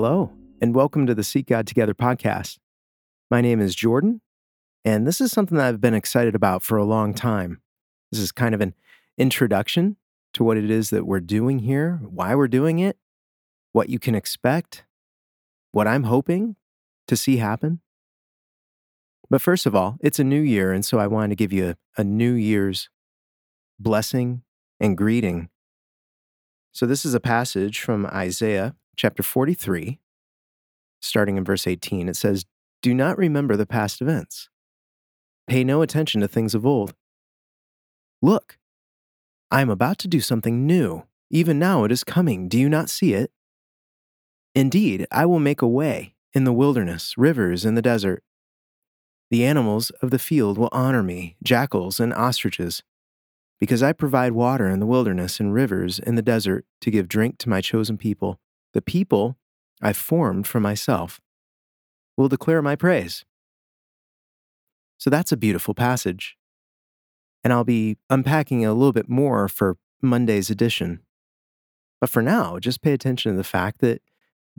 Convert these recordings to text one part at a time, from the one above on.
Hello, and welcome to the Seek God Together podcast. My name is Jordan, and this is something that I've been excited about for a long time. This is kind of an introduction to what it is that we're doing here, why we're doing it, what you can expect, what I'm hoping to see happen. But first of all, it's a new year, and so I wanted to give you a, a New Year's blessing and greeting. So, this is a passage from Isaiah chapter 43, starting in verse 18. It says, Do not remember the past events, pay no attention to things of old. Look, I am about to do something new. Even now it is coming. Do you not see it? Indeed, I will make a way in the wilderness, rivers in the desert. The animals of the field will honor me, jackals and ostriches, because I provide water in the wilderness and rivers in the desert to give drink to my chosen people. The people I've formed for myself will declare my praise. So that's a beautiful passage. And I'll be unpacking a little bit more for Monday's edition. But for now, just pay attention to the fact that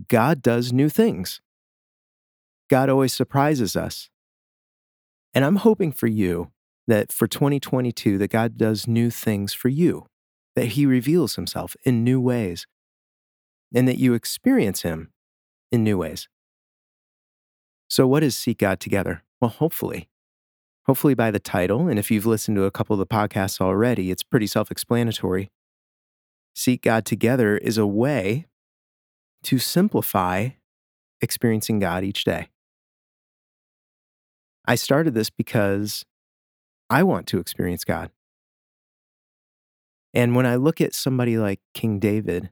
God does new things. God always surprises us. And I'm hoping for you that for 2022 that God does new things for you, that he reveals himself in new ways and that you experience Him in new ways. So, what is Seek God Together? Well, hopefully, hopefully by the title, and if you've listened to a couple of the podcasts already, it's pretty self explanatory. Seek God Together is a way to simplify experiencing God each day. I started this because I want to experience God. And when I look at somebody like King David,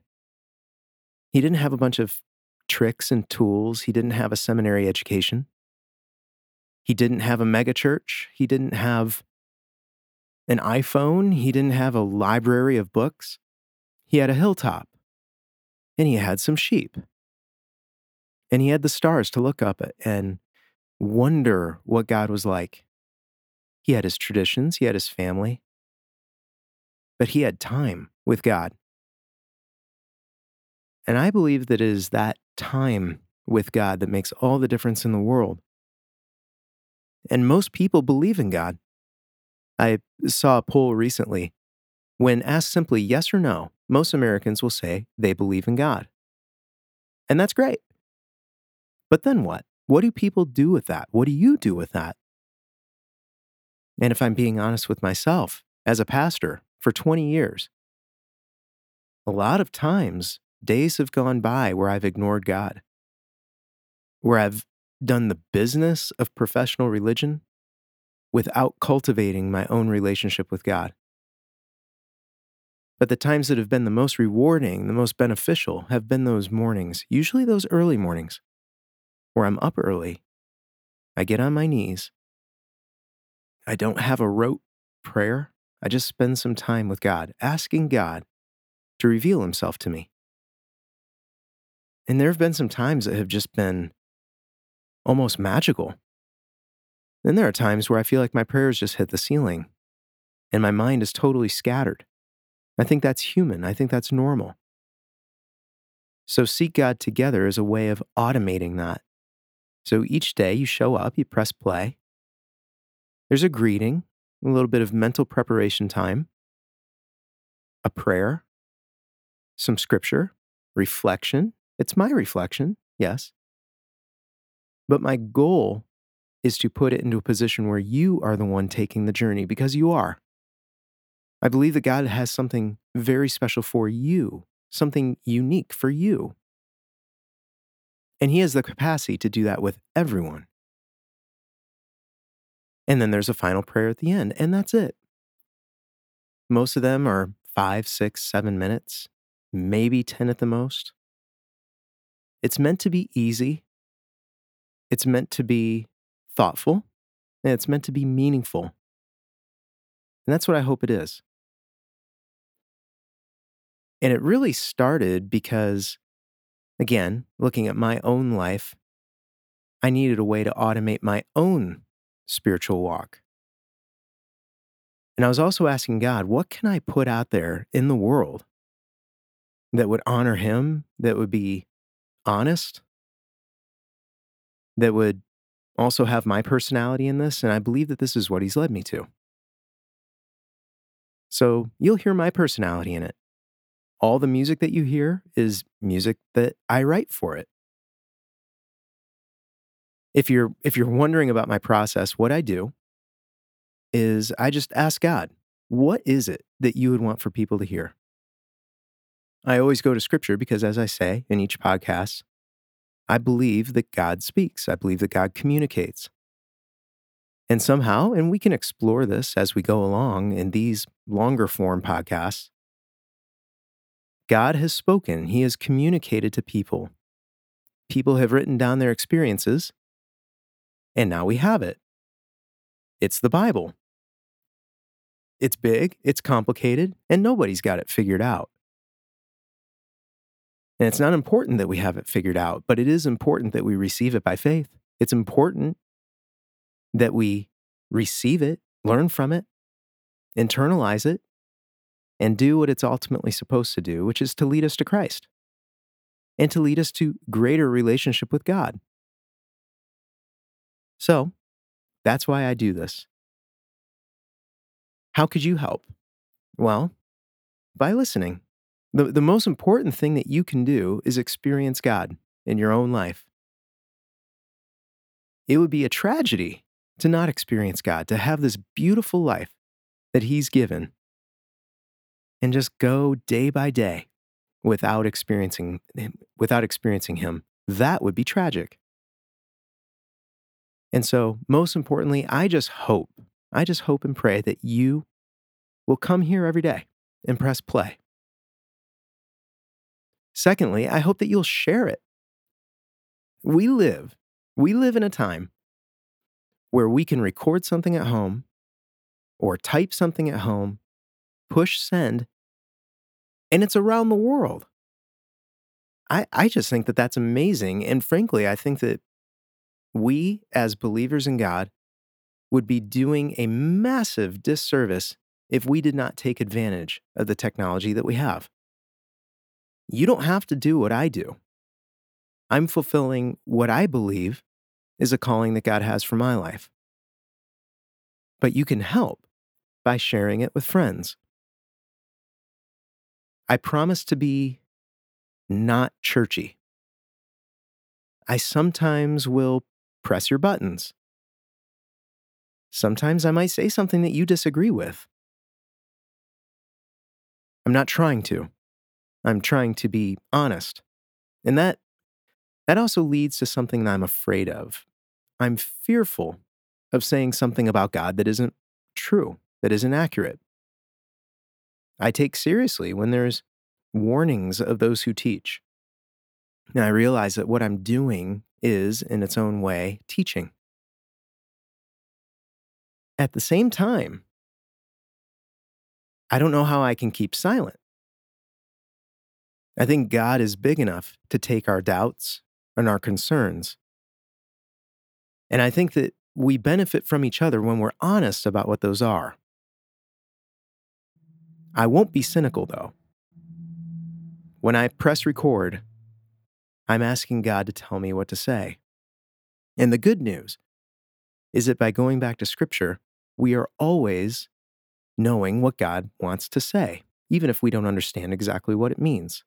he didn't have a bunch of tricks and tools. He didn't have a seminary education. He didn't have a megachurch. He didn't have an iPhone. He didn't have a library of books. He had a hilltop and he had some sheep. And he had the stars to look up at and wonder what God was like. He had his traditions, he had his family, but he had time with God. And I believe that it is that time with God that makes all the difference in the world. And most people believe in God. I saw a poll recently. When asked simply yes or no, most Americans will say they believe in God. And that's great. But then what? What do people do with that? What do you do with that? And if I'm being honest with myself, as a pastor for 20 years, a lot of times days have gone by where I've ignored God, where I've done the business of professional religion without cultivating my own relationship with God. But the times that have been the most rewarding, the most beneficial, have been those mornings, usually those early mornings, where I'm up early. I get on my knees. I don't have a rote prayer. I just spend some time with God, asking God to reveal Himself to me. And there have been some times that have just been almost magical. Then there are times where I feel like my prayers just hit the ceiling and my mind is totally scattered. I think that's human. I think that's normal. So, Seek God Together is a way of automating that. So each day you show up, you press play. There's a greeting, a little bit of mental preparation time, a prayer, some scripture, reflection, it's my reflection, yes. But my goal is to put it into a position where you are the one taking the journey because you are. I believe that God has something very special for you, something unique for you. And He has the capacity to do that with everyone. And then there's a final prayer at the end, and that's it. Most of them are five, six, seven minutes, maybe 10 at the most. It's meant to be easy. It's meant to be thoughtful. And it's meant to be meaningful. And that's what I hope it is. And it really started because, again, looking at my own life, I needed a way to automate my own spiritual walk. And I was also asking God, what can I put out there in the world that would honor Him, that would be honest, that would also have my personality in this. And I believe that this is what he's led me to. So you'll hear my personality in it. All the music that you hear is music that I write for it. If you're if you're wondering about my process, what I do is I just ask God, what is it that you would want for people to hear? I always go to scripture because as I say in each podcast, I believe that God speaks. I believe that God communicates. And somehow, and we can explore this as we go along in these longer form podcasts, God has spoken. He has communicated to people. People have written down their experiences, and now we have it. It's the Bible. It's big, it's complicated, and nobody's got it figured out. And it's not important that we have it figured out, but it is important that we receive it by faith. It's important that we receive it, learn from it, internalize it, and do what it's ultimately supposed to do, which is to lead us to Christ and to lead us to greater relationship with God. So that's why I do this. How could you help? Well, by listening. The, the most important thing that you can do is experience God in your own life. It would be a tragedy to not experience God, to have this beautiful life that He's given, and just go day by day without experiencing without experiencing Him. That would be tragic. And so, most importantly, I just hope, I just hope and pray that you will come here every day and press play Secondly, I hope that you'll share it. We live, we live in a time where we can record something at home or type something at home, push send, and it's around the world. I, I just think that that's amazing. And frankly, I think that we as believers in God would be doing a massive disservice if we did not take advantage of the technology that we have. You don't have to do what I do. I'm fulfilling what I believe is a calling that God has for my life. But you can help by sharing it with friends. I promise to be not churchy. I sometimes will press your buttons. Sometimes I might say something that you disagree with. I'm not trying to. I'm trying to be honest. And that that also leads to something that I'm afraid of. I'm fearful of saying something about God that isn't true, that isn't accurate. I take seriously when there's warnings of those who teach. And I realize that what I'm doing is, in its own way, teaching. At the same time, I don't know how I can keep silent. I think God is big enough to take our doubts and our concerns. And I think that we benefit from each other when we're honest about what those are. I won't be cynical, though. When I press record, I'm asking God to tell me what to say. And the good news is that by going back to Scripture, we are always knowing what God wants to say, even if we don't understand exactly what it means.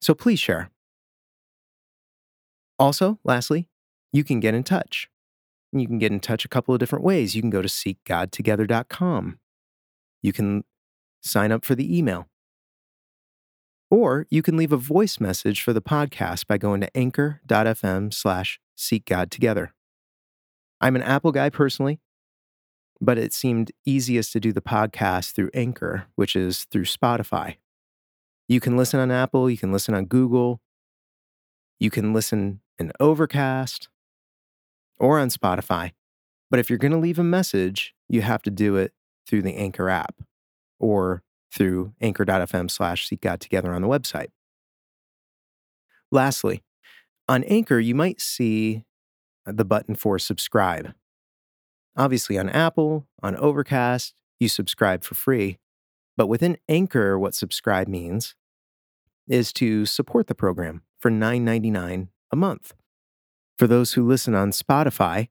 So please share. Also, lastly, you can get in touch. You can get in touch a couple of different ways. You can go to seekgodtogether.com. You can sign up for the email. Or you can leave a voice message for the podcast by going to anchor.fm slash seekgodtogether. I'm an Apple guy personally, but it seemed easiest to do the podcast through Anchor, which is through Spotify. You can listen on Apple, you can listen on Google, you can listen in Overcast or on Spotify. But if you're going to leave a message, you have to do it through the Anchor app or through anchor.fm slash seek God together on the website. Lastly, on Anchor, you might see the button for subscribe. Obviously, on Apple, on Overcast, you subscribe for free. But within Anchor, what subscribe means is to support the program for $9.99 a month. For those who listen on Spotify,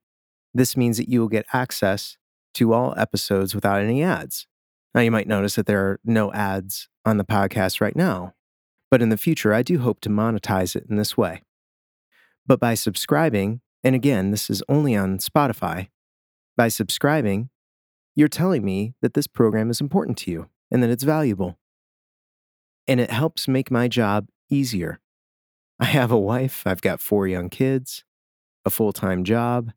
this means that you will get access to all episodes without any ads. Now, you might notice that there are no ads on the podcast right now, but in the future, I do hope to monetize it in this way. But by subscribing, and again, this is only on Spotify, by subscribing, you're telling me that this program is important to you and that it's valuable. And it helps make my job easier. I have a wife, I've got four young kids, a full time job.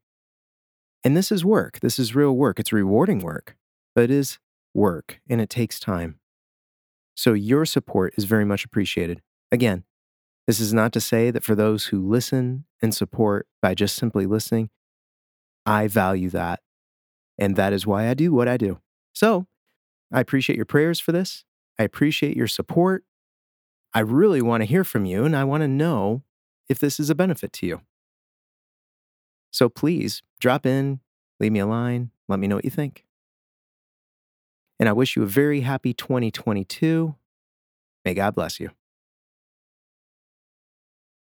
And this is work. This is real work. It's rewarding work, but it is work and it takes time. So your support is very much appreciated. Again, this is not to say that for those who listen and support by just simply listening, I value that. And that is why I do what I do. So I appreciate your prayers for this. I appreciate your support. I really want to hear from you and I want to know if this is a benefit to you. So please drop in, leave me a line, let me know what you think. And I wish you a very happy 2022. May God bless you.